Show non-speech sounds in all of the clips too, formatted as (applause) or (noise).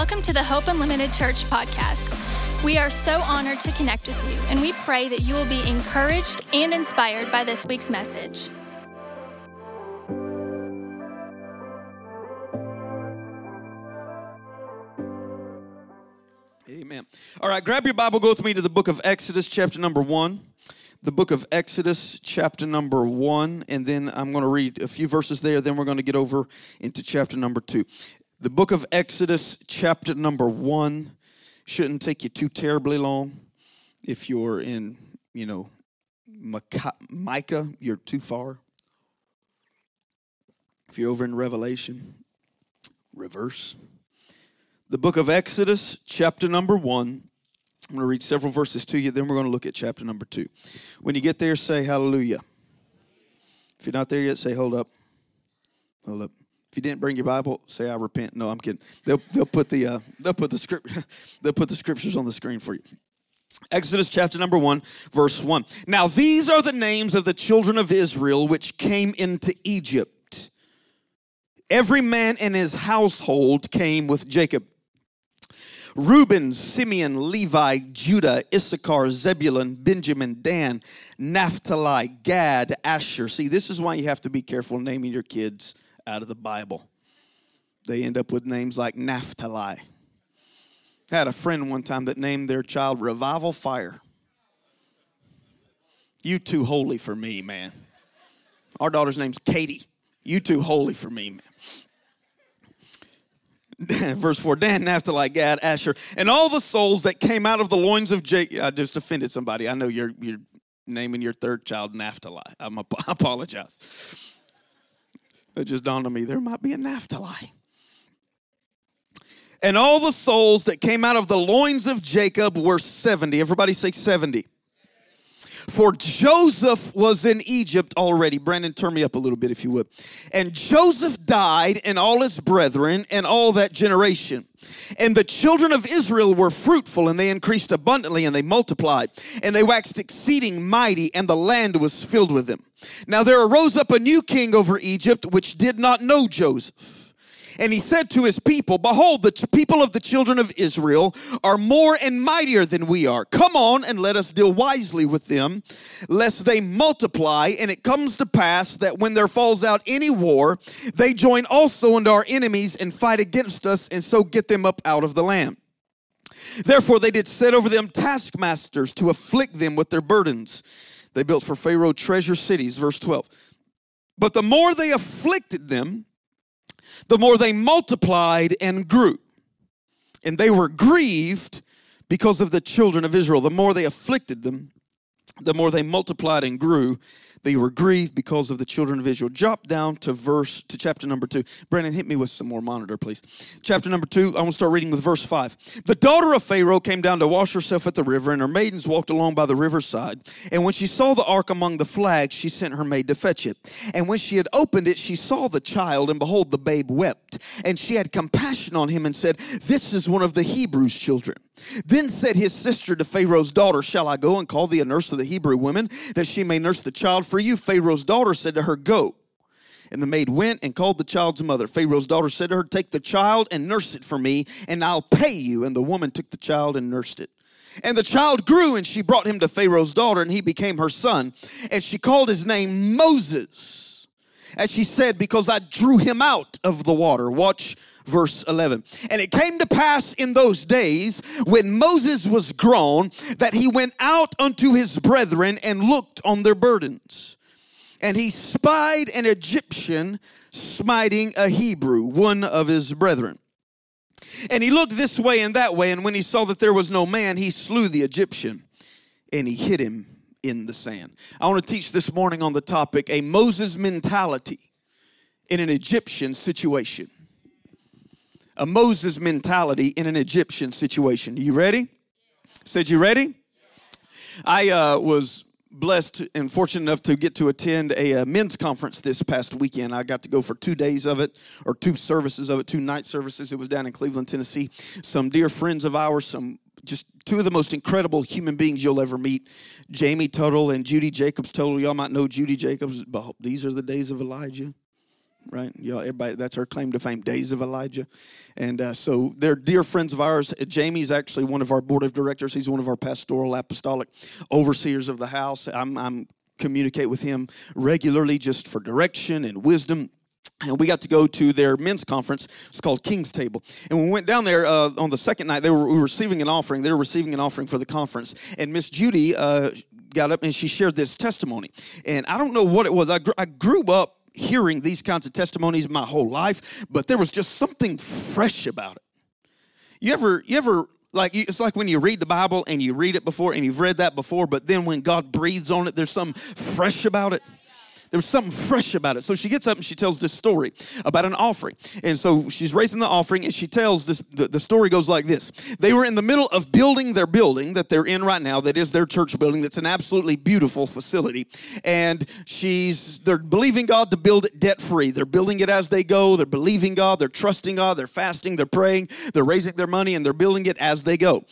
Welcome to the Hope Unlimited Church podcast. We are so honored to connect with you, and we pray that you will be encouraged and inspired by this week's message. Amen. All right, grab your Bible, go with me to the book of Exodus, chapter number one. The book of Exodus, chapter number one, and then I'm going to read a few verses there, then we're going to get over into chapter number two. The book of Exodus, chapter number one, shouldn't take you too terribly long. If you're in, you know, Micah, you're too far. If you're over in Revelation, reverse the book of Exodus, chapter number one. I'm going to read several verses to you, then we're going to look at chapter number two. When you get there, say hallelujah. If you're not there yet, say hold up. Hold up. If you didn't bring your Bible, say I repent. No, I'm kidding. They'll, they'll put the uh, they'll put the script (laughs) they'll put the scriptures on the screen for you. Exodus chapter number 1, verse 1. Now these are the names of the children of Israel which came into Egypt. Every man in his household came with Jacob. Reuben, Simeon, Levi, Judah, Issachar, Zebulun, Benjamin, Dan, Naphtali, Gad, Asher. See, this is why you have to be careful naming your kids out of the Bible. They end up with names like Naphtali. I had a friend one time that named their child Revival Fire. You too holy for me, man. Our daughter's name's Katie. You too holy for me, man. (laughs) verse 4 Dan, Naphtali, Gad, Asher, and all the souls that came out of the loins of Jacob. I just offended somebody. I know you're, you're naming your third child Naphtali. I'm I (laughs) apologize. It just dawned on me there might be a Naphtali. And all the souls that came out of the loins of Jacob were 70. Everybody say 70. For Joseph was in Egypt already. Brandon, turn me up a little bit if you would. And Joseph died, and all his brethren, and all that generation. And the children of Israel were fruitful, and they increased abundantly, and they multiplied, and they waxed exceeding mighty, and the land was filled with them. Now there arose up a new king over Egypt, which did not know Joseph. And he said to his people, Behold, the people of the children of Israel are more and mightier than we are. Come on and let us deal wisely with them, lest they multiply. And it comes to pass that when there falls out any war, they join also unto our enemies and fight against us, and so get them up out of the land. Therefore, they did set over them taskmasters to afflict them with their burdens. They built for Pharaoh treasure cities, verse 12. But the more they afflicted them, the more they multiplied and grew. And they were grieved because of the children of Israel. The more they afflicted them, the more they multiplied and grew they were grieved because of the children of Israel. Drop down to verse to chapter number two. Brandon, hit me with some more monitor, please. Chapter number two, I want to start reading with verse five. The daughter of Pharaoh came down to wash herself at the river, and her maidens walked along by the riverside. And when she saw the ark among the flags, she sent her maid to fetch it. And when she had opened it, she saw the child, and behold, the babe wept. And she had compassion on him and said, This is one of the Hebrews' children. Then said his sister to Pharaoh's daughter, Shall I go and call thee a nurse of the Hebrew women, that she may nurse the child for you? Pharaoh's daughter said to her, Go. And the maid went and called the child's mother. Pharaoh's daughter said to her, Take the child and nurse it for me, and I'll pay you. And the woman took the child and nursed it. And the child grew, and she brought him to Pharaoh's daughter, and he became her son. And she called his name Moses, as she said, Because I drew him out of the water. Watch verse 11. And it came to pass in those days when Moses was grown that he went out unto his brethren and looked on their burdens. And he spied an Egyptian smiting a Hebrew, one of his brethren. And he looked this way and that way, and when he saw that there was no man, he slew the Egyptian and he hid him in the sand. I want to teach this morning on the topic a Moses mentality in an Egyptian situation a Moses mentality in an Egyptian situation. You ready? Said you ready? I uh, was blessed and fortunate enough to get to attend a, a, uh, men's conference this past weekend. I got to go for two days of it, or two services of it, two night services. It was down in Cleveland, Tennessee. Some dear friends of ours, some just two of the most incredible human beings you'll ever meet Jamie Tuttle and Judy Jacobs Tuttle. Y'all might know Judy Jacobs. These are the days of Elijah. right? y'all. everybody, that's her claim to fame, Days of Elijah. And uh, so they're dear friends of ours. Jamie's actually one of our board of directors. He's one of our pastoral apostolic overseers of the house. I'm, I'm communicate with him regularly just for direction and wisdom and we got to go to their men's conference. It's called King's Table. And when we went down there uh, on the second night, they were receiving an offering. They were receiving an offering for the conference. And Miss Judy uh, got up and she shared this testimony. And I don't know what it was. I, gr- I grew up hearing these kinds of testimonies my whole life, but there was just something fresh about it. You ever, you ever like it's like when you read the bible and you read it before and you've read that before but then when god breathes on it there's something fresh about it there was something fresh about it. So she gets up and she tells this story about an offering. And so she's raising the offering and she tells this the, the story goes like this. They were in the middle of building their building that they're in right now, that is their church building, that's an absolutely beautiful facility. And she's they're believing God to build it debt free. They're building it as they go, they're believing God, they're trusting God, they're fasting, they're praying, they're raising their money, and they're building it as they go.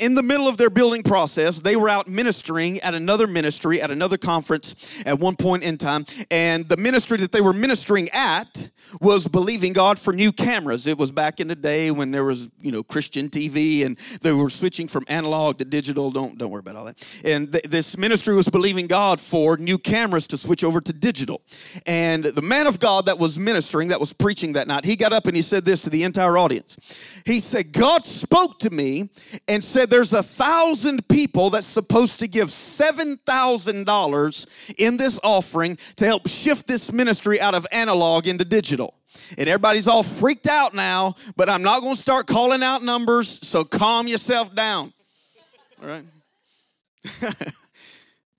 In the middle of their building process, they were out ministering at another ministry, at another conference at one point in time and the ministry that they were ministering at was believing God for new cameras. It was back in the day when there was, you know, Christian TV and they were switching from analog to digital. Don't don't worry about all that. And th- this ministry was believing God for new cameras to switch over to digital. And the man of God that was ministering, that was preaching that night, he got up and he said this to the entire audience. He said, "God spoke to me and said there's a thousand people that's supposed to give seven thousand dollars in this offering to help shift this ministry out of analog into digital." And everybody's all freaked out now, but I'm not going to start calling out numbers, so calm yourself down. All right? (laughs)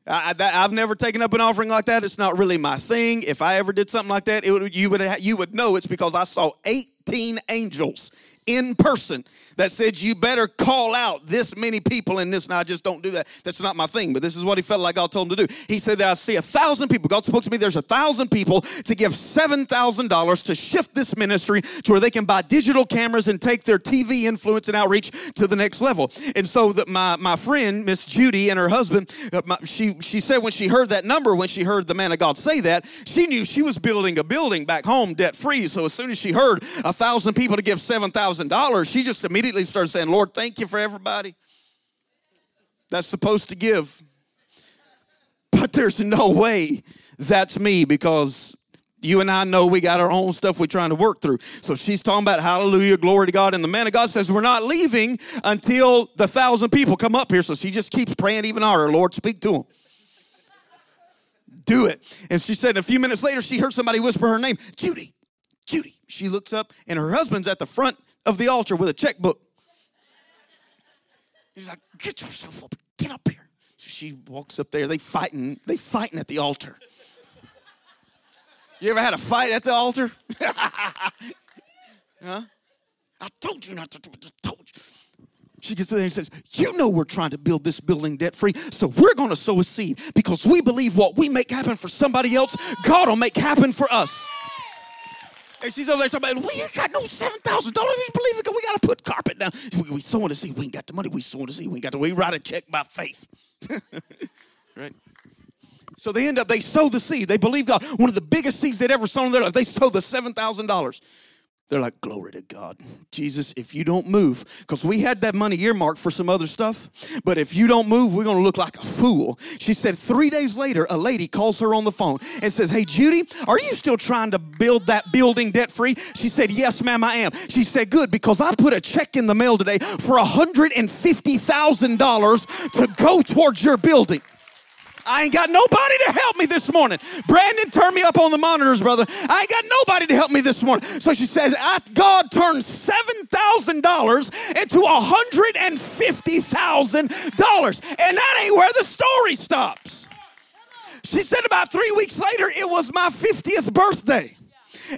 I, have never taken up an offering like that. It's not really my thing. If I ever did something like that, it would, you, would, you would know it's because I saw 18 angels in person that said, You better call out this many people in this. And I just don't do that. That's not my thing, but this is what he felt like God told him to do. He said that I see a thousand people. God spoke to me, there's a thousand people to give $7,000 to shift this ministry to where they can buy digital cameras and take their TV influence and outreach to the next level. And so that my, my friend, Miss Judy, and her husband, uh, my, she, she said when she heard that number, when she heard the man of God say that, she knew she was building a building back home debt free. So as soon as she heard a thousand people to give $7,000, she just immediately started saying, Lord, thank you for everybody that's supposed to give. But there's no way that's me because you and I know we got our own stuff we're trying to work through. So she's talking about hallelujah, glory to God. And the man of God says, We're not leaving until the thousand people come up here. So she just keeps praying even harder. Lord, speak to them. Do it. And she said, a few minutes later, she heard somebody whisper her name, Judy, Judy. She looks up, and her husband's at the front of the altar with a checkbook. He's like, get yourself up, get up here. So she walks up there. They fighting, they fighting at the altar. You ever had a fight at the altar? (laughs) huh? I told you not to do it. told you. She gets there and says, You know, we're trying to build this building debt free, so we're going to sow a seed because we believe what we make happen for somebody else, God will make happen for us. And she's over there talking about, we ain't got no $7,000. We believe it. We got to put carpet down. We, we sowing to see. We ain't got the money. We sowing to see. We ain't got the We write a check by faith. (laughs) right? So they end up, they sow the seed. They believe God. One of the biggest seeds they'd ever sown in their life. They sow the $7,000. They're like, glory to God. Jesus, if you don't move, because we had that money earmarked for some other stuff, but if you don't move, we're gonna look like a fool. She said, three days later, a lady calls her on the phone and says, Hey, Judy, are you still trying to build that building debt free? She said, Yes, ma'am, I am. She said, Good, because I put a check in the mail today for $150,000 to go towards your building. I ain't got nobody to help me this morning. Brandon, turn me up on the monitors, brother. I ain't got nobody to help me this morning. So she says, God turned $7,000 into $150,000. And that ain't where the story stops. She said about three weeks later, it was my 50th birthday.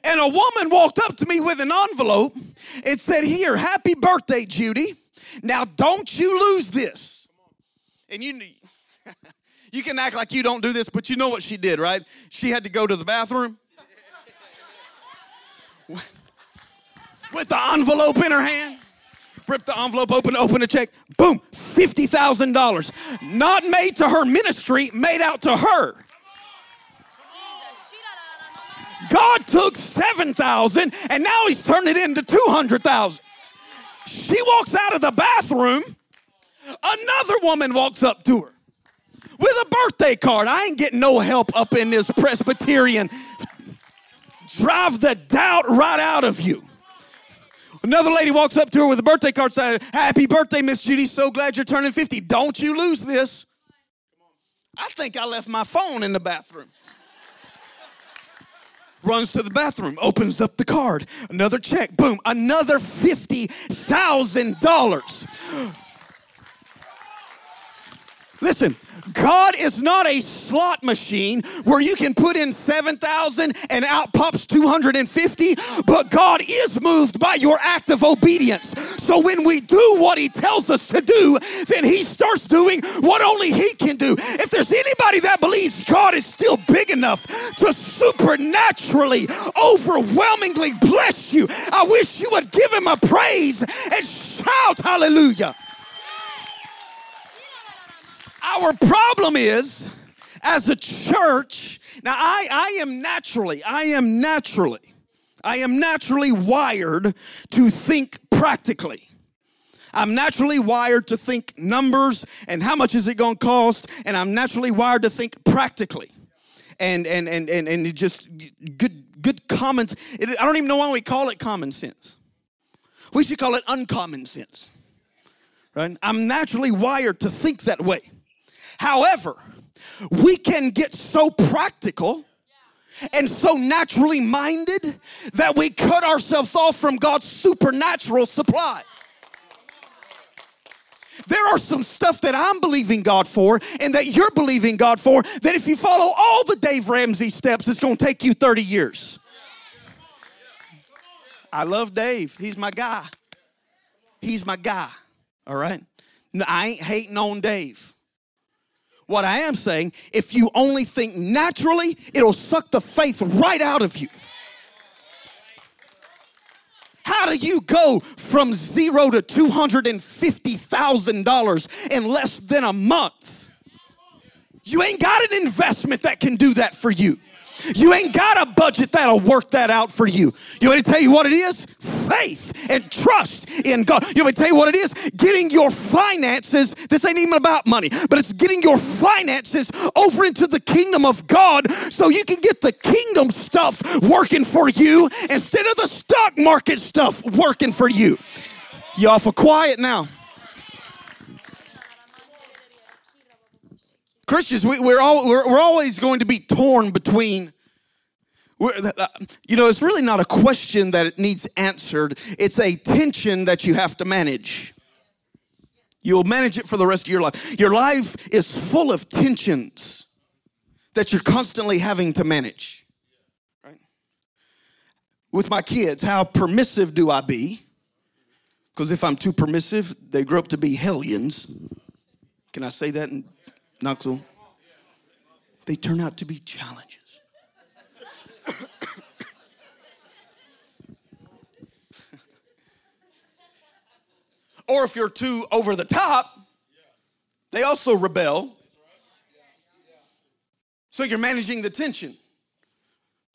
And a woman walked up to me with an envelope and said, Here, happy birthday, Judy. Now, don't you lose this. And you, (laughs) you can act like you don't do this, but you know what she did, right? She had to go to the bathroom with the envelope in her hand. Rip the envelope open, open a check. Boom, $50,000. Not made to her ministry, made out to her. God took 7,000 and now he's turned it into 200,000. She walks out of the bathroom. Another woman walks up to her with a birthday card. I ain't getting no help up in this Presbyterian. Drive the doubt right out of you. Another lady walks up to her with a birthday card saying, Happy birthday, Miss Judy. So glad you're turning 50. Don't you lose this. I think I left my phone in the bathroom. Runs to the bathroom, opens up the card, another check, boom, another $50,000. Listen, God is not a slot machine where you can put in 7,000 and out pops 250, but God is moved by your act of obedience. So when we do what He tells us to do, then He starts doing what only He can do. If there's anybody that believes God is still big enough to supernaturally, overwhelmingly bless you, I wish you would give Him a praise and shout hallelujah. Our problem is, as a church, now I, I am naturally, I am naturally, I am naturally wired to think practically. I'm naturally wired to think numbers and how much is it going to cost, and I'm naturally wired to think practically. And and and and and just good good common. It, I don't even know why we call it common sense. We should call it uncommon sense. Right? I'm naturally wired to think that way. However, we can get so practical and so naturally minded that we cut ourselves off from God's supernatural supply. There are some stuff that I'm believing God for and that you're believing God for that if you follow all the Dave Ramsey steps, it's going to take you 30 years. I love Dave. He's my guy. He's my guy. All right? I ain't hating on Dave. What I am saying, if you only think naturally, it'll suck the faith right out of you. How do you go from zero to $250,000 in less than a month? You ain't got an investment that can do that for you. You ain't got a budget that'll work that out for you. You want to tell you what it is? Faith and trust in God. You want to tell you what it is? Getting your finances, this ain't even about money, but it's getting your finances over into the kingdom of God so you can get the kingdom stuff working for you instead of the stock market stuff working for you. You awful quiet now. Christians, we, are all, we're, we're always going to be torn between uh, you know, it's really not a question that it needs answered. It's a tension that you have to manage. You'll manage it for the rest of your life. Your life is full of tensions that you're constantly having to manage. With my kids, how permissive do I be? Because if I'm too permissive, they grow up to be hellions. Can I say that Knoxville? They turn out to be challenges. or if you're too over the top, they also rebel. So you're managing the tension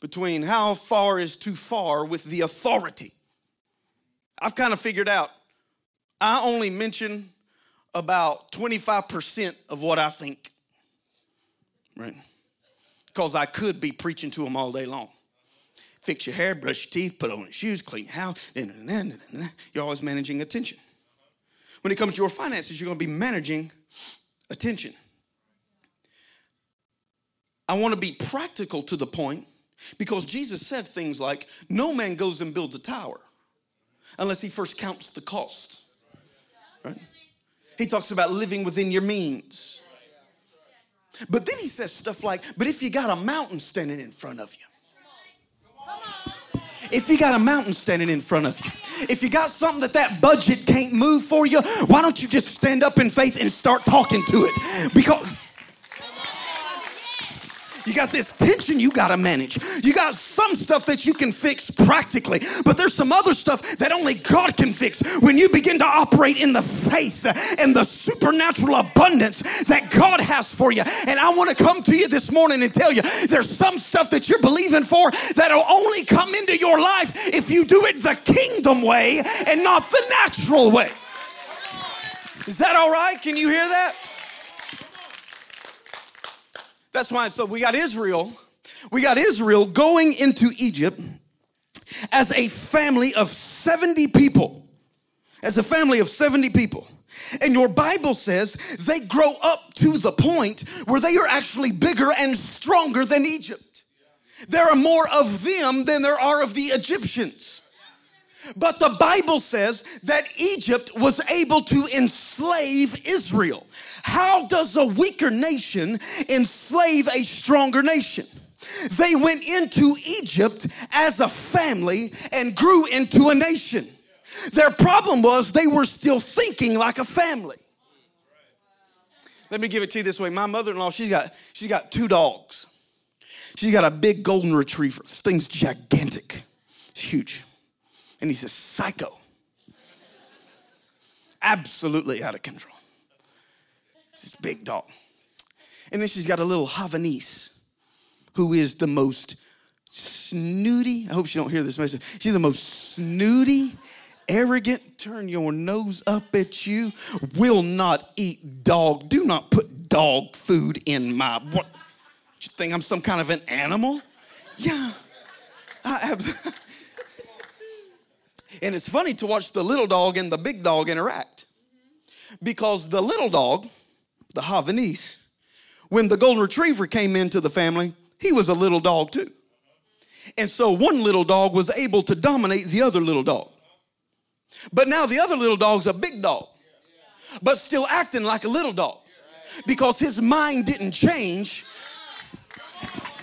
between how far is too far with the authority. I've kind of figured out I only mention about 25% of what I think, right? Because I could be preaching to them all day long. Fix your hair, brush your teeth, put on your shoes, clean your house. You're always managing attention. When it comes to your finances, you're going to be managing attention. I want to be practical to the point because Jesus said things like, No man goes and builds a tower unless he first counts the cost. Right? He talks about living within your means. But then he says stuff like, But if you got a mountain standing in front of you, if you got a mountain standing in front of you, if you got something that that budget can't move for you, why don't you just stand up in faith and start talking to it? Because You got this tension you got to manage. You got some stuff that you can fix practically, but there's some other stuff that only God can fix when you begin to operate in the faith and the supernatural abundance that God has for you. And I want to come to you this morning and tell you there's some stuff that you're believing for that'll only come into your life if you do it the kingdom way and not the natural way. Is that all right? Can you hear that? That's why, so we got Israel. We got Israel going into Egypt as a family of 70 people. As a family of 70 people. And your Bible says they grow up to the point where they are actually bigger and stronger than Egypt. There are more of them than there are of the Egyptians. But the Bible says that Egypt was able to enslave Israel. How does a weaker nation enslave a stronger nation? They went into Egypt as a family and grew into a nation. Their problem was they were still thinking like a family. Let me give it to you this way. My mother-in-law, she's got she's got two dogs. She's got a big golden retriever. This thing's gigantic. It's huge. And he's a psycho. Absolutely out of control. It's this big dog. And then she's got a little Havanese who is the most snooty. I hope she don't hear this message. She's the most snooty, arrogant, turn your nose up at you, will not eat dog. Do not put dog food in my what? You think I'm some kind of an animal? Yeah. I have. (laughs) And it's funny to watch the little dog and the big dog interact. Because the little dog, the Havanese, when the golden retriever came into the family, he was a little dog too. And so one little dog was able to dominate the other little dog. But now the other little dog's a big dog, but still acting like a little dog because his mind didn't change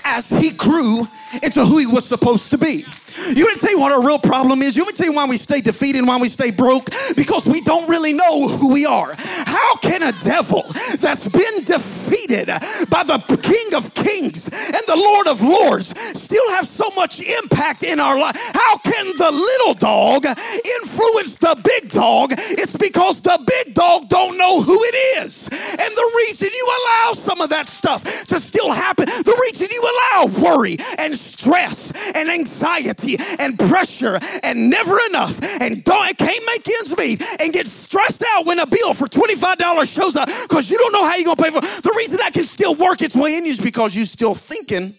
as he grew into who he was supposed to be. You to tell you what our real problem is? You to tell you why we stay defeated and why we stay broke? Because we don't really know who we are. How can a devil that's been defeated by the King of Kings and the Lord of Lords still have so much impact in our life? How can the little dog influence the big dog? It's because the big dog don't know who it is. And the reason you allow some of that stuff to still happen, the reason you allow worry and stress and anxiety and pressure and never enough and don't, can't make ends meet and get stressed out when a bill for $25 shows up because you don't know how you're going to pay for it. The reason that can still work its way in you is because you're still thinking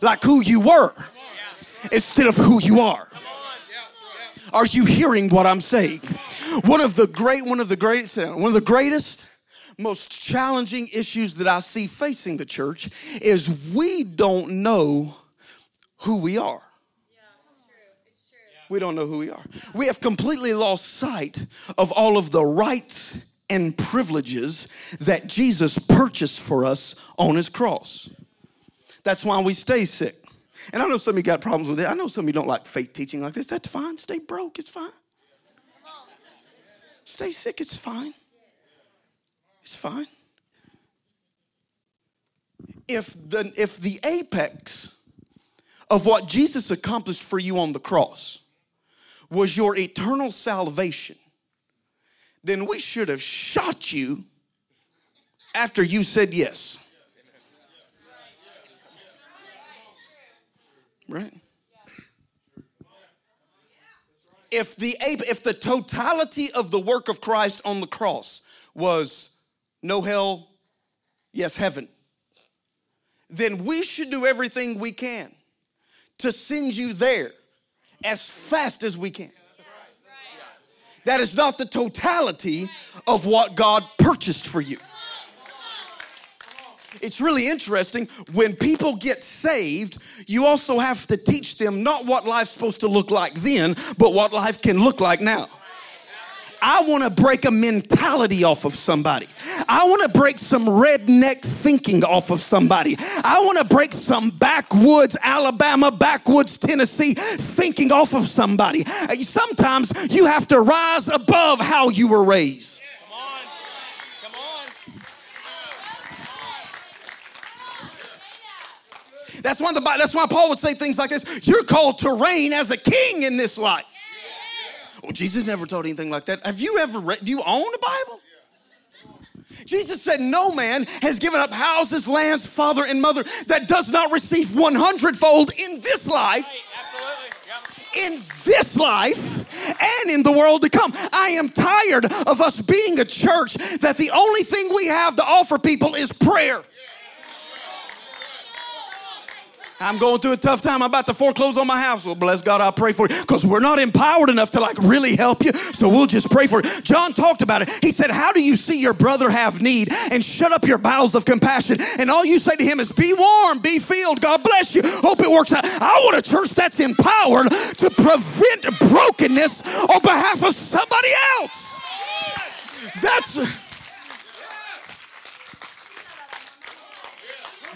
like who you were instead of who you are. Are you hearing what I'm saying? One of the great, one of the greatest, one of the greatest, most challenging issues that I see facing the church is we don't know who we are. We don't know who we are. We have completely lost sight of all of the rights and privileges that Jesus purchased for us on his cross. That's why we stay sick. And I know some of you got problems with it. I know some of you don't like faith teaching like this. That's fine. Stay broke, it's fine. Stay sick, it's fine. It's fine. If the if the apex of what Jesus accomplished for you on the cross was your eternal salvation, then we should have shot you after you said yes. Right? If the if the totality of the work of Christ on the cross was no hell, yes heaven, then we should do everything we can to send you there as fast as we can. That is not the totality of what God purchased for you. It's really interesting when people get saved, you also have to teach them not what life's supposed to look like then, but what life can look like now. I want to break a mentality off of somebody. I want to break some redneck thinking off of somebody. I want to break some backwoods Alabama, backwoods Tennessee thinking off of somebody. Sometimes you have to rise above how you were raised. Come on. That's why, the, that's why Paul would say things like this You're called to reign as a king in this life. Well, Jesus never told anything like that. Have you ever read, do you own the Bible? Jesus said, No man has given up houses, lands, father, and mother that does not receive 100 fold in this life. In this life and in the world to come. I am tired of us being a church that the only thing we have to offer people is prayer. I'm going through a tough time. I'm about to foreclose on my house. Well, bless God, I'll pray for you. Because we're not empowered enough to like really help you. So we'll just pray for it. John talked about it. He said, How do you see your brother have need and shut up your bowels of compassion? And all you say to him is, Be warm, be filled. God bless you. Hope it works out. I want a church that's empowered to prevent brokenness on behalf of somebody else. That's.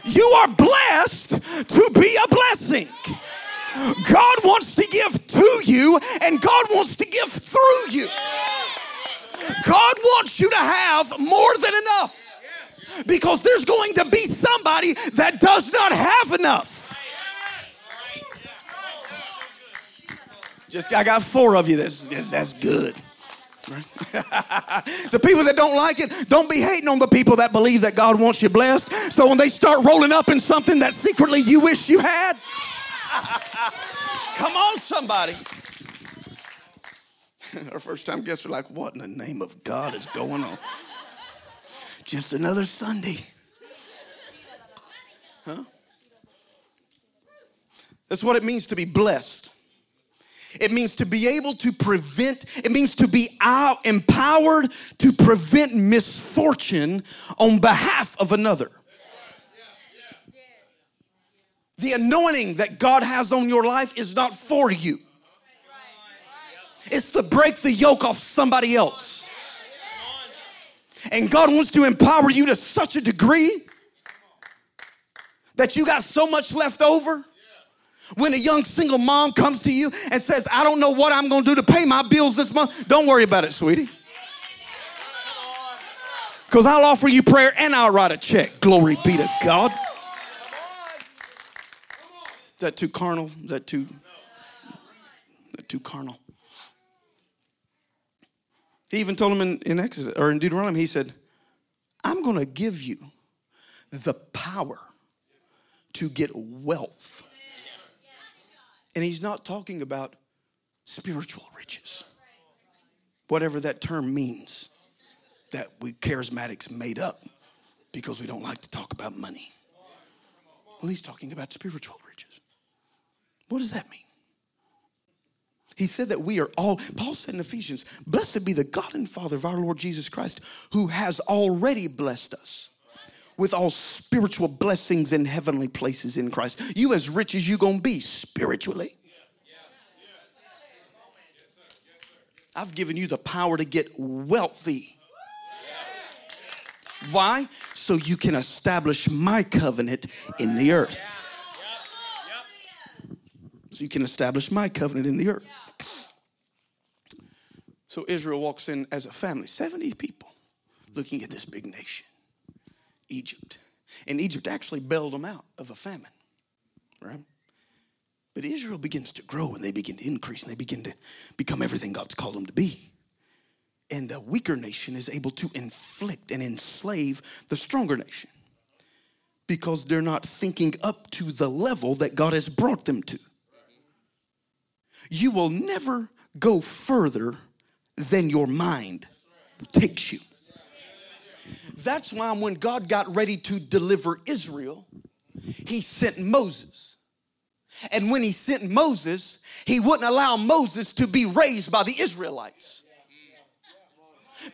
You are blessed to be a blessing. God wants to give to you, and God wants to give through you. God wants you to have more than enough because there's going to be somebody that does not have enough. Just I got four of you. That's that's, that's good. (laughs) the people that don't like it, don't be hating on the people that believe that God wants you blessed. So when they start rolling up in something that secretly you wish you had, come on, somebody. (laughs) Our first time guests are like, What in the name of God is going on? Just another Sunday. Huh? That's what it means to be blessed. It means to be able to prevent, it means to be out, empowered to prevent misfortune on behalf of another. The anointing that God has on your life is not for you. It's to break the yoke off somebody else. And God wants to empower you to such a degree that you got so much left over when a young single mom comes to you and says, I don't know what I'm gonna do to pay my bills this month, don't worry about it, sweetie. Because I'll offer you prayer and I'll write a check. Glory be to God. Is that too carnal? Is that too, is that too carnal? He even told him in, in Exodus or in Deuteronomy, he said, I'm gonna give you the power to get wealth and he's not talking about spiritual riches, whatever that term means that we charismatics made up because we don't like to talk about money. Well, he's talking about spiritual riches. What does that mean? He said that we are all, Paul said in Ephesians, blessed be the God and Father of our Lord Jesus Christ, who has already blessed us with all spiritual blessings in heavenly places in Christ. You as rich as you gonna be spiritually. I've given you the power to get wealthy. Why? So you can establish my covenant in the earth. So you can establish my covenant in the earth. So Israel walks in as a family, 70 people, looking at this big nation. Egypt. And Egypt actually bailed them out of a famine, right? But Israel begins to grow and they begin to increase and they begin to become everything God's called them to be. And the weaker nation is able to inflict and enslave the stronger nation because they're not thinking up to the level that God has brought them to. You will never go further than your mind takes you. That's why when God got ready to deliver Israel, he sent Moses. And when he sent Moses, he wouldn't allow Moses to be raised by the Israelites.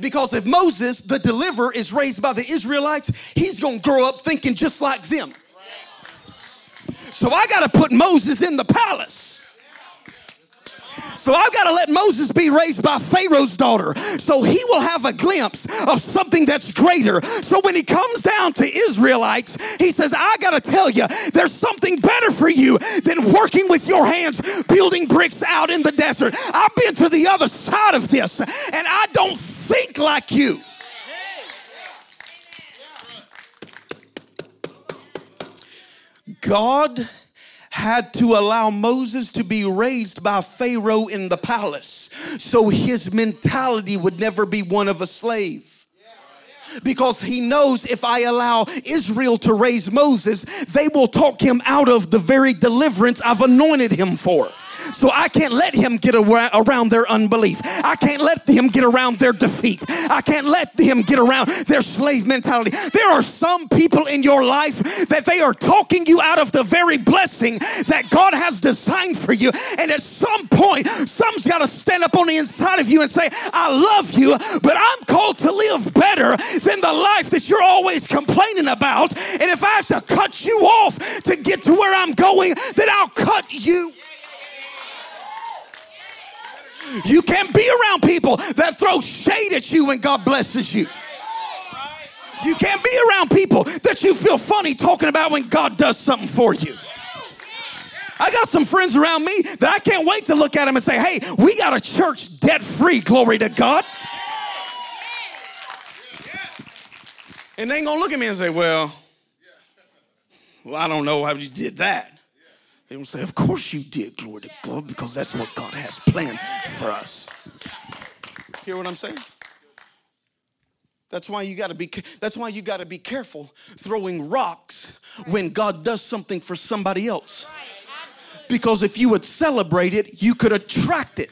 Because if Moses, the deliverer, is raised by the Israelites, he's gonna grow up thinking just like them. So I gotta put Moses in the palace. So I've got to let Moses be raised by Pharaoh's daughter so he will have a glimpse of something that's greater. So when he comes down to Israelites, he says, I got to tell you, there's something better for you than working with your hands building bricks out in the desert. I've been to the other side of this and I don't think like you. God had to allow Moses to be raised by Pharaoh in the palace so his mentality would never be one of a slave because he knows if I allow Israel to raise Moses, they will talk him out of the very deliverance I've anointed him for. So I can't let him get around their unbelief. I can't let him get around their defeat. I can't let him get around their slave mentality. There are some people in your life that they are talking you out of the very blessing that God has designed for you. And at some point, someone's got to stand up on the inside of you and say, I love you, but I'm called to live better than the life that you're always complaining about. And if I have to cut you off to get to where I'm going, then I'll cut you. You can't be around people that throw shade at you when God blesses you. You can't be around people that you feel funny talking about when God does something for you. I got some friends around me that I can't wait to look at them and say, hey, we got a church debt free, glory to God. And they ain't gonna look at me and say, well, well, I don't know how you did that. They will say, Of course you did, glory to God, because that's what God has planned for us. Hear what I'm saying? That's why you got to be that's why you got to be careful throwing rocks when God does something for somebody else. Because if you would celebrate it, you could attract it.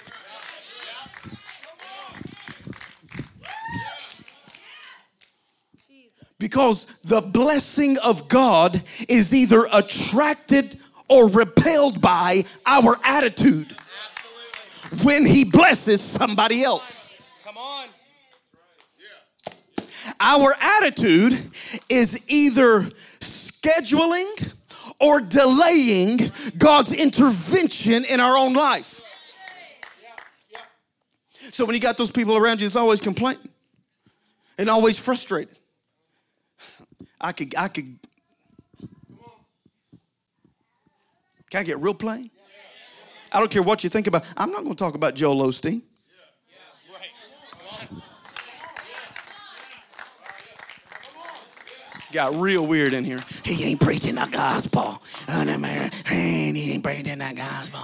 Because the blessing of God is either attracted or repelled by our attitude when He blesses somebody else. Come on. Our attitude is either scheduling or delaying God's intervention in our own life. So when you got those people around you, it's always complaining and always frustrated. I could, I could Can I get real plain? I don't care what you think about. I'm not going to talk about Joel Osteen. Got real weird in here. He ain't preaching the gospel. Oh, he ain't preaching the gospel.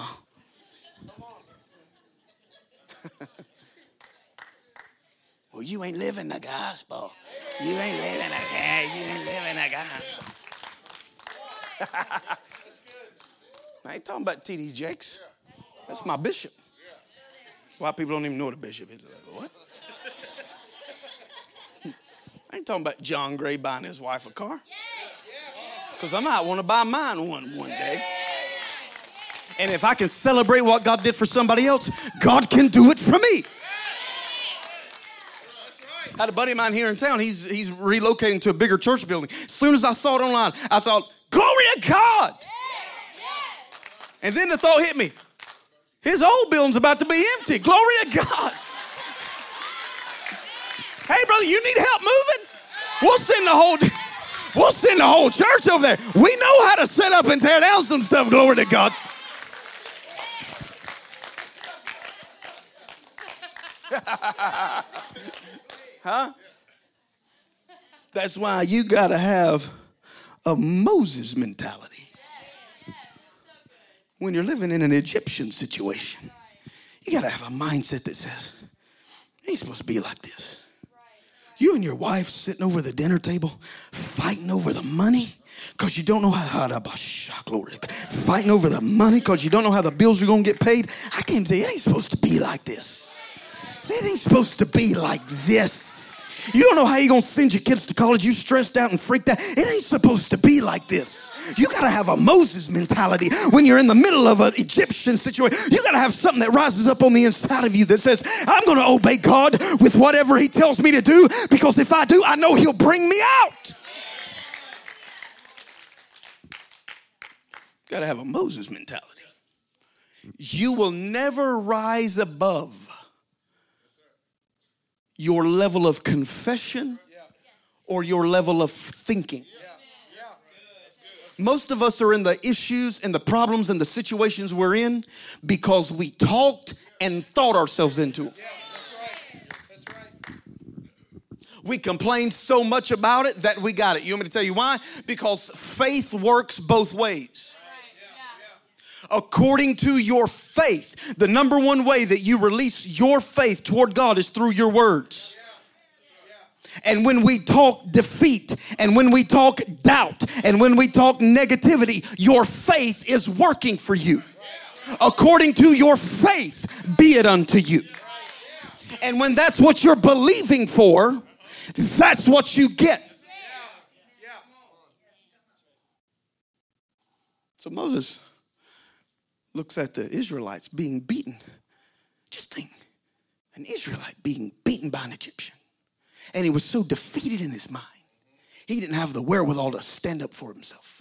(laughs) well, you ain't living the gospel. You ain't living the, you ain't living the gospel. (laughs) I ain't talking about T.D. Jakes. That's my bishop. Why people don't even know what a bishop is. Like, what? (laughs) I ain't talking about John Gray buying his wife a car. Because I might want to buy mine one one day. And if I can celebrate what God did for somebody else, God can do it for me. I had a buddy of mine here in town. He's, he's relocating to a bigger church building. As soon as I saw it online, I thought, glory to God. And then the thought hit me his old building's about to be empty. Glory to God. Hey, brother, you need help moving? We'll send the whole. We'll send the whole church over there. We know how to set up and tear down some stuff. Glory to God. (laughs) huh? That's why you got to have a Moses mentality when you're living in an Egyptian situation, you got to have a mindset that says, ain't supposed to be like this. You and your wife sitting over the dinner table fighting over the money because you don't know how, to glory fighting over the money because you don't know how the bills are going to get paid. I came to say it ain't supposed to be like this. It ain't supposed to be like this. You don't know how you're going to send your kids to college. You stressed out and freaked out. It ain't supposed to be like this. You got to have a Moses mentality when you're in the middle of an Egyptian situation. You got to have something that rises up on the inside of you that says, I'm going to obey God with whatever He tells me to do because if I do, I know He'll bring me out. Got to have a Moses mentality. You will never rise above your level of confession or your level of thinking. Most of us are in the issues and the problems and the situations we're in because we talked and thought ourselves into them. We complain so much about it that we got it. You want me to tell you why? Because faith works both ways. According to your faith, the number one way that you release your faith toward God is through your words. And when we talk defeat, and when we talk doubt, and when we talk negativity, your faith is working for you. According to your faith, be it unto you. And when that's what you're believing for, that's what you get. So Moses looks at the Israelites being beaten. Just think an Israelite being beaten by an Egyptian. And he was so defeated in his mind, he didn't have the wherewithal to stand up for himself.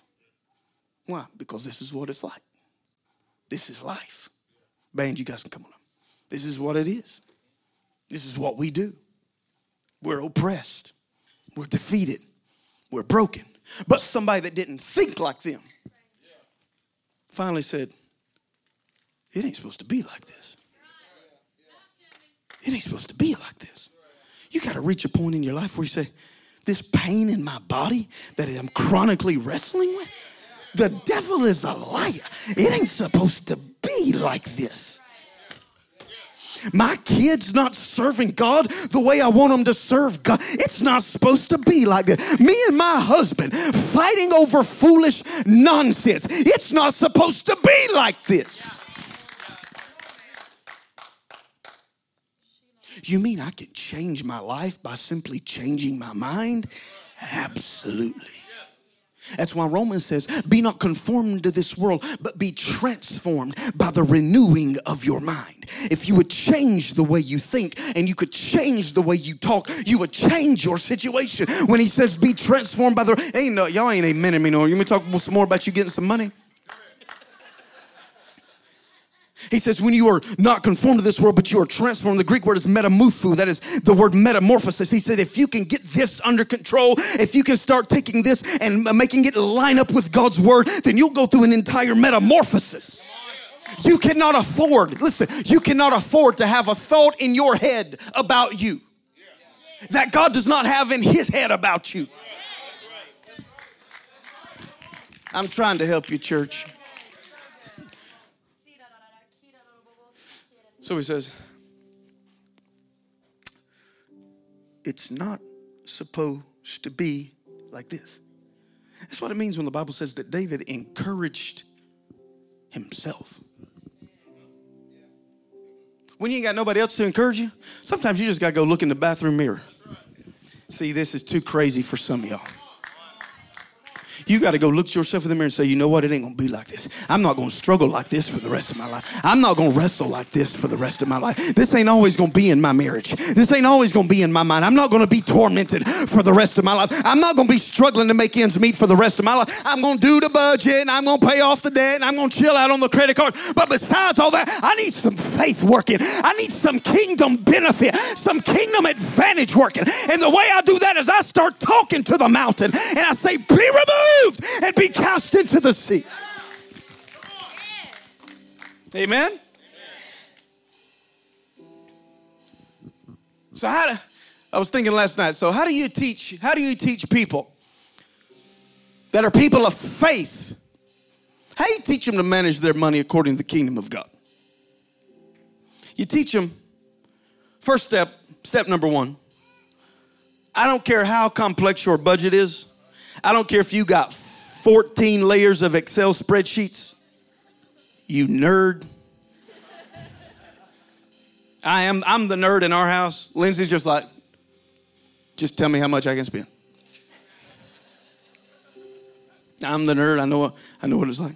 Why? Because this is what it's like. This is life. Band, you guys can come on up. This is what it is. This is what we do. We're oppressed. We're defeated. We're broken. But somebody that didn't think like them finally said, It ain't supposed to be like this. It ain't supposed to be like this. You got to reach a point in your life where you say, This pain in my body that I'm chronically wrestling with, the devil is a liar. It ain't supposed to be like this. My kids not serving God the way I want them to serve God. It's not supposed to be like that. Me and my husband fighting over foolish nonsense. It's not supposed to be like this. You mean I can change my life by simply changing my mind? Absolutely. That's why Romans says, Be not conformed to this world, but be transformed by the renewing of your mind. If you would change the way you think and you could change the way you talk, you would change your situation. When he says, Be transformed by the, ain't no, y'all ain't amen me no. You may talk some more about you getting some money? He says, when you are not conformed to this world, but you are transformed. The Greek word is metamorpho. That is the word metamorphosis. He said, if you can get this under control, if you can start taking this and making it line up with God's word, then you'll go through an entire metamorphosis. You cannot afford, listen, you cannot afford to have a thought in your head about you that God does not have in his head about you. I'm trying to help you, church. So he says, It's not supposed to be like this. That's what it means when the Bible says that David encouraged himself. When you ain't got nobody else to encourage you, sometimes you just got to go look in the bathroom mirror. See, this is too crazy for some of y'all. You got to go look yourself in the mirror and say, you know what? It ain't going to be like this. I'm not going to struggle like this for the rest of my life. I'm not going to wrestle like this for the rest of my life. This ain't always going to be in my marriage. This ain't always going to be in my mind. I'm not going to be tormented for the rest of my life. I'm not going to be struggling to make ends meet for the rest of my life. I'm going to do the budget and I'm going to pay off the debt and I'm going to chill out on the credit card. But besides all that, I need some faith working. I need some kingdom benefit, some kingdom advantage working. And the way I do that is I start talking to the mountain and I say, be removed and be cast into the sea. Amen? So how do, I was thinking last night, so how do you teach, how do you teach people that are people of faith? How do you teach them to manage their money according to the kingdom of God? You teach them, first step, step number one, I don't care how complex your budget is, I don't care if you got 14 layers of Excel spreadsheets. You nerd. I am I'm the nerd in our house. Lindsay's just like, just tell me how much I can spend. I'm the nerd. I know I know what it's like.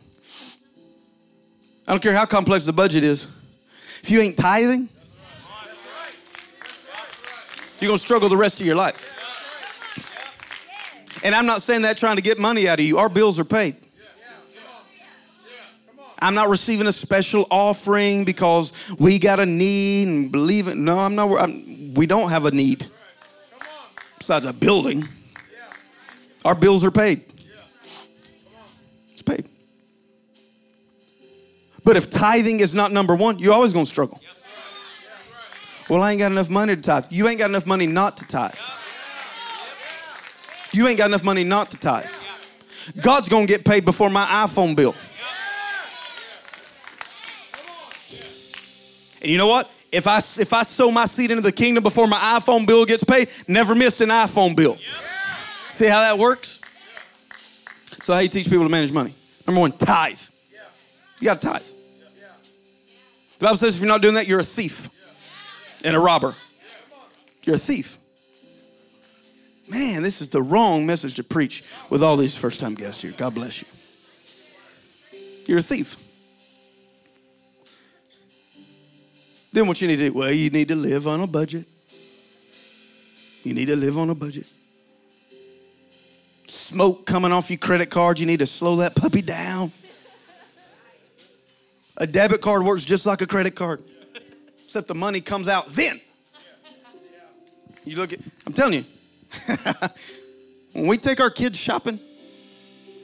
I don't care how complex the budget is. If you ain't tithing, you're gonna struggle the rest of your life. And I'm not saying that trying to get money out of you. Our bills are paid. I'm not receiving a special offering because we got a need and believe it. No, I'm not. I'm, we don't have a need besides a building. Our bills are paid. It's paid. But if tithing is not number one, you're always going to struggle. Well, I ain't got enough money to tithe. You ain't got enough money not to tithe. You ain't got enough money not to tithe. God's gonna get paid before my iPhone bill. And you know what? If I if I sow my seed into the kingdom before my iPhone bill gets paid, never missed an iPhone bill. See how that works? So how you teach people to manage money? Number one, tithe. You got to tithe. The Bible says if you're not doing that, you're a thief and a robber. You're a thief. Man, this is the wrong message to preach with all these first time guests here. God bless you. You're a thief. Then what you need to do? Well, you need to live on a budget. You need to live on a budget. Smoke coming off your credit card, you need to slow that puppy down. A debit card works just like a credit card, except the money comes out then. You look at, I'm telling you, (laughs) when we take our kids shopping,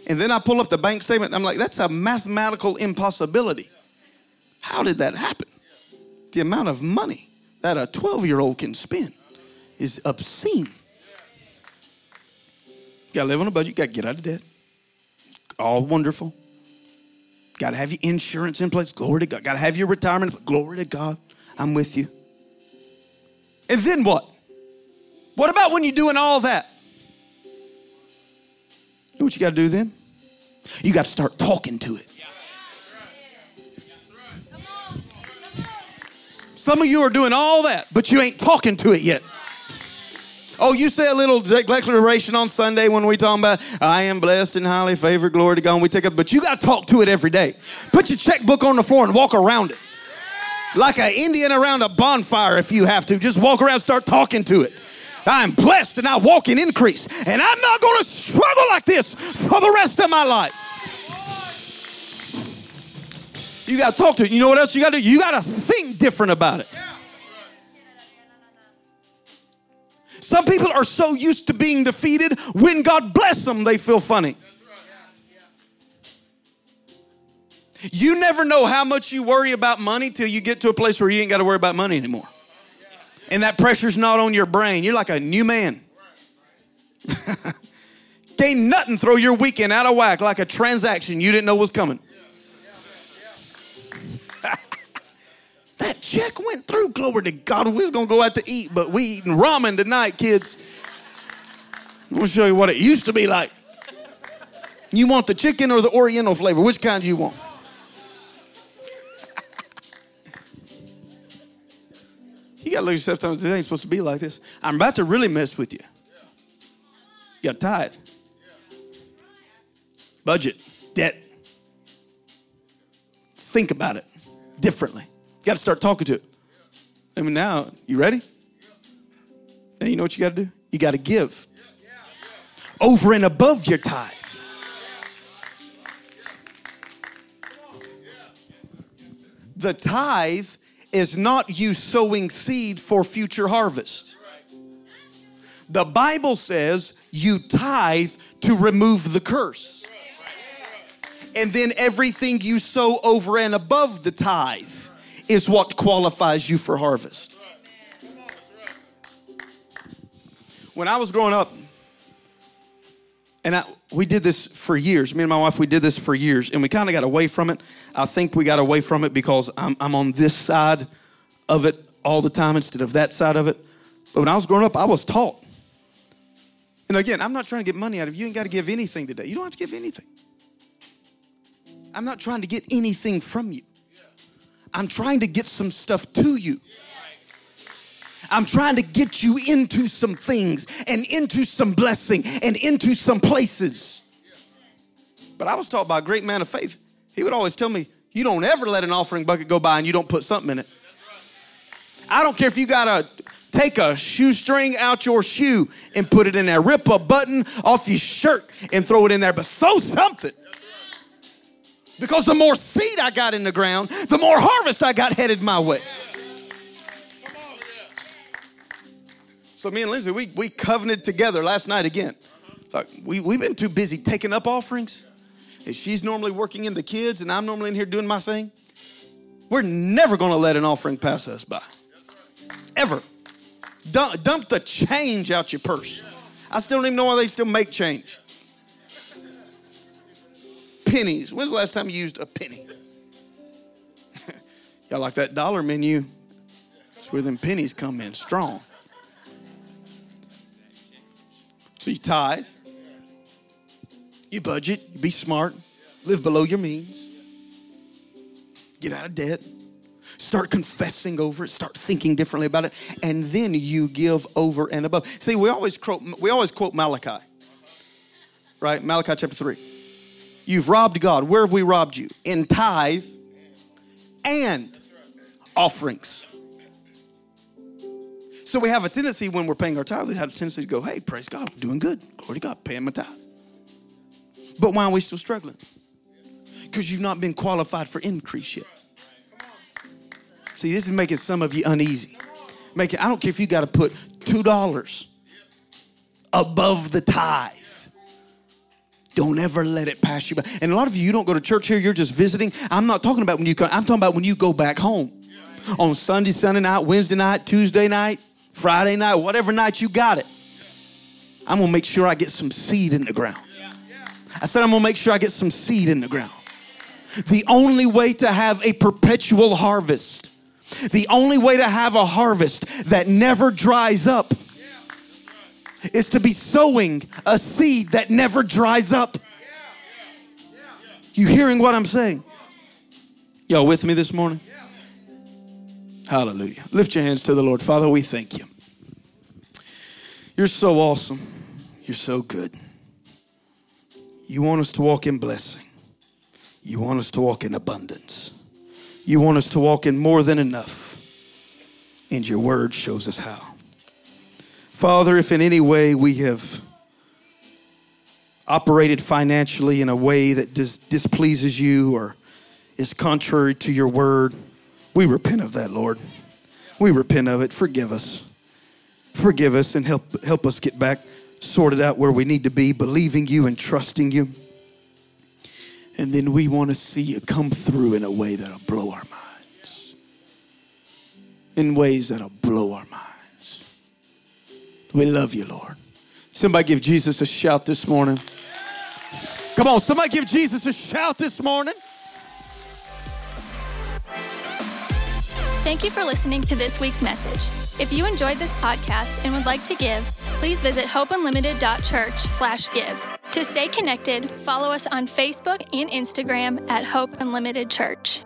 and then I pull up the bank statement, I'm like, that's a mathematical impossibility. How did that happen? The amount of money that a 12 year old can spend is obscene. You gotta live on a budget, you gotta get out of debt. All wonderful. Gotta have your insurance in place, glory to God. Gotta have your retirement, glory to God. I'm with you. And then what? What about when you're doing all that? You know what you got to do then? You got to start talking to it. Some of you are doing all that, but you ain't talking to it yet. Oh, you say a little declaration on Sunday when we talk about I am blessed and highly favored, glory to God. We take it, but you got to talk to it every day. Put your checkbook on the floor and walk around it like an Indian around a bonfire if you have to. Just walk around, and start talking to it. I'm blessed and I walk in increase. And I'm not going to struggle like this for the rest of my life. You got to talk to it. You know what else you got to do? You got to think different about it. Some people are so used to being defeated, when God bless them, they feel funny. You never know how much you worry about money till you get to a place where you ain't got to worry about money anymore and that pressure's not on your brain. You're like a new man. (laughs) Can't nothing throw your weekend out of whack like a transaction you didn't know was coming. (laughs) that check went through. Glory to God. We was gonna go out to eat, but we eating ramen tonight, kids. I'm gonna show you what it used to be like. You want the chicken or the Oriental flavor? Which kind do you want? Got to look at yourself sometimes. It ain't supposed to be like this. I'm about to really mess with you. You got tithe. Budget, debt. Think about it differently. You got to start talking to it. I mean, now, you ready? Now, you know what you got to do? You got to give over and above your tithe. The tithe is not you sowing seed for future harvest. The Bible says you tithe to remove the curse. And then everything you sow over and above the tithe is what qualifies you for harvest. When I was growing up, and I, we did this for years. Me and my wife, we did this for years, and we kind of got away from it. I think we got away from it because I'm, I'm on this side of it all the time instead of that side of it. But when I was growing up, I was taught. And again, I'm not trying to get money out of you. You ain't got to give anything today. You don't have to give anything. I'm not trying to get anything from you. I'm trying to get some stuff to you. I'm trying to get you into some things and into some blessing and into some places. But I was taught by a great man of faith. He would always tell me, You don't ever let an offering bucket go by and you don't put something in it. I don't care if you got to take a shoestring out your shoe and put it in there, rip a button off your shirt and throw it in there, but sow something. Because the more seed I got in the ground, the more harvest I got headed my way. So me and Lindsay, we, we covenanted together last night again. Like we, we've been too busy taking up offerings. And she's normally working in the kids, and I'm normally in here doing my thing. We're never going to let an offering pass us by. Ever. Dump, dump the change out your purse. I still don't even know why they still make change. Pennies. When's the last time you used a penny? (laughs) Y'all like that dollar menu? That's where them pennies come in strong. So you tithe, you budget, you be smart, live below your means, get out of debt, start confessing over it, start thinking differently about it, and then you give over and above. See, we always quote, we always quote Malachi, right? Malachi chapter 3. You've robbed God. Where have we robbed you? In tithe and offerings. So we have a tendency when we're paying our tithe, we have a tendency to go, hey, praise God, I'm doing good. Glory to God, paying my tithe. But why are we still struggling? Because you've not been qualified for increase yet. See, this is making some of you uneasy. Making, I don't care if you got to put $2 above the tithe. Don't ever let it pass you by. And a lot of you, you don't go to church here, you're just visiting. I'm not talking about when you come, I'm talking about when you go back home. On Sunday, Sunday night, Wednesday night, Tuesday night, Friday night, whatever night you got it. I'm gonna make sure I get some seed in the ground. I said, I'm gonna make sure I get some seed in the ground. The only way to have a perpetual harvest, the only way to have a harvest that never dries up is to be sowing a seed that never dries up. You hearing what I'm saying? Y'all with me this morning? Hallelujah. Lift your hands to the Lord. Father, we thank you. You're so awesome. You're so good. You want us to walk in blessing. You want us to walk in abundance. You want us to walk in more than enough. And your word shows us how. Father, if in any way we have operated financially in a way that dis- displeases you or is contrary to your word, we repent of that, Lord. We repent of it. Forgive us. Forgive us and help, help us get back sorted out where we need to be, believing you and trusting you. And then we want to see you come through in a way that'll blow our minds. In ways that'll blow our minds. We love you, Lord. Somebody give Jesus a shout this morning. Come on, somebody give Jesus a shout this morning. Thank you for listening to this week's message. If you enjoyed this podcast and would like to give, please visit hopeunlimited.church/give. To stay connected, follow us on Facebook and Instagram at Hope Unlimited Church.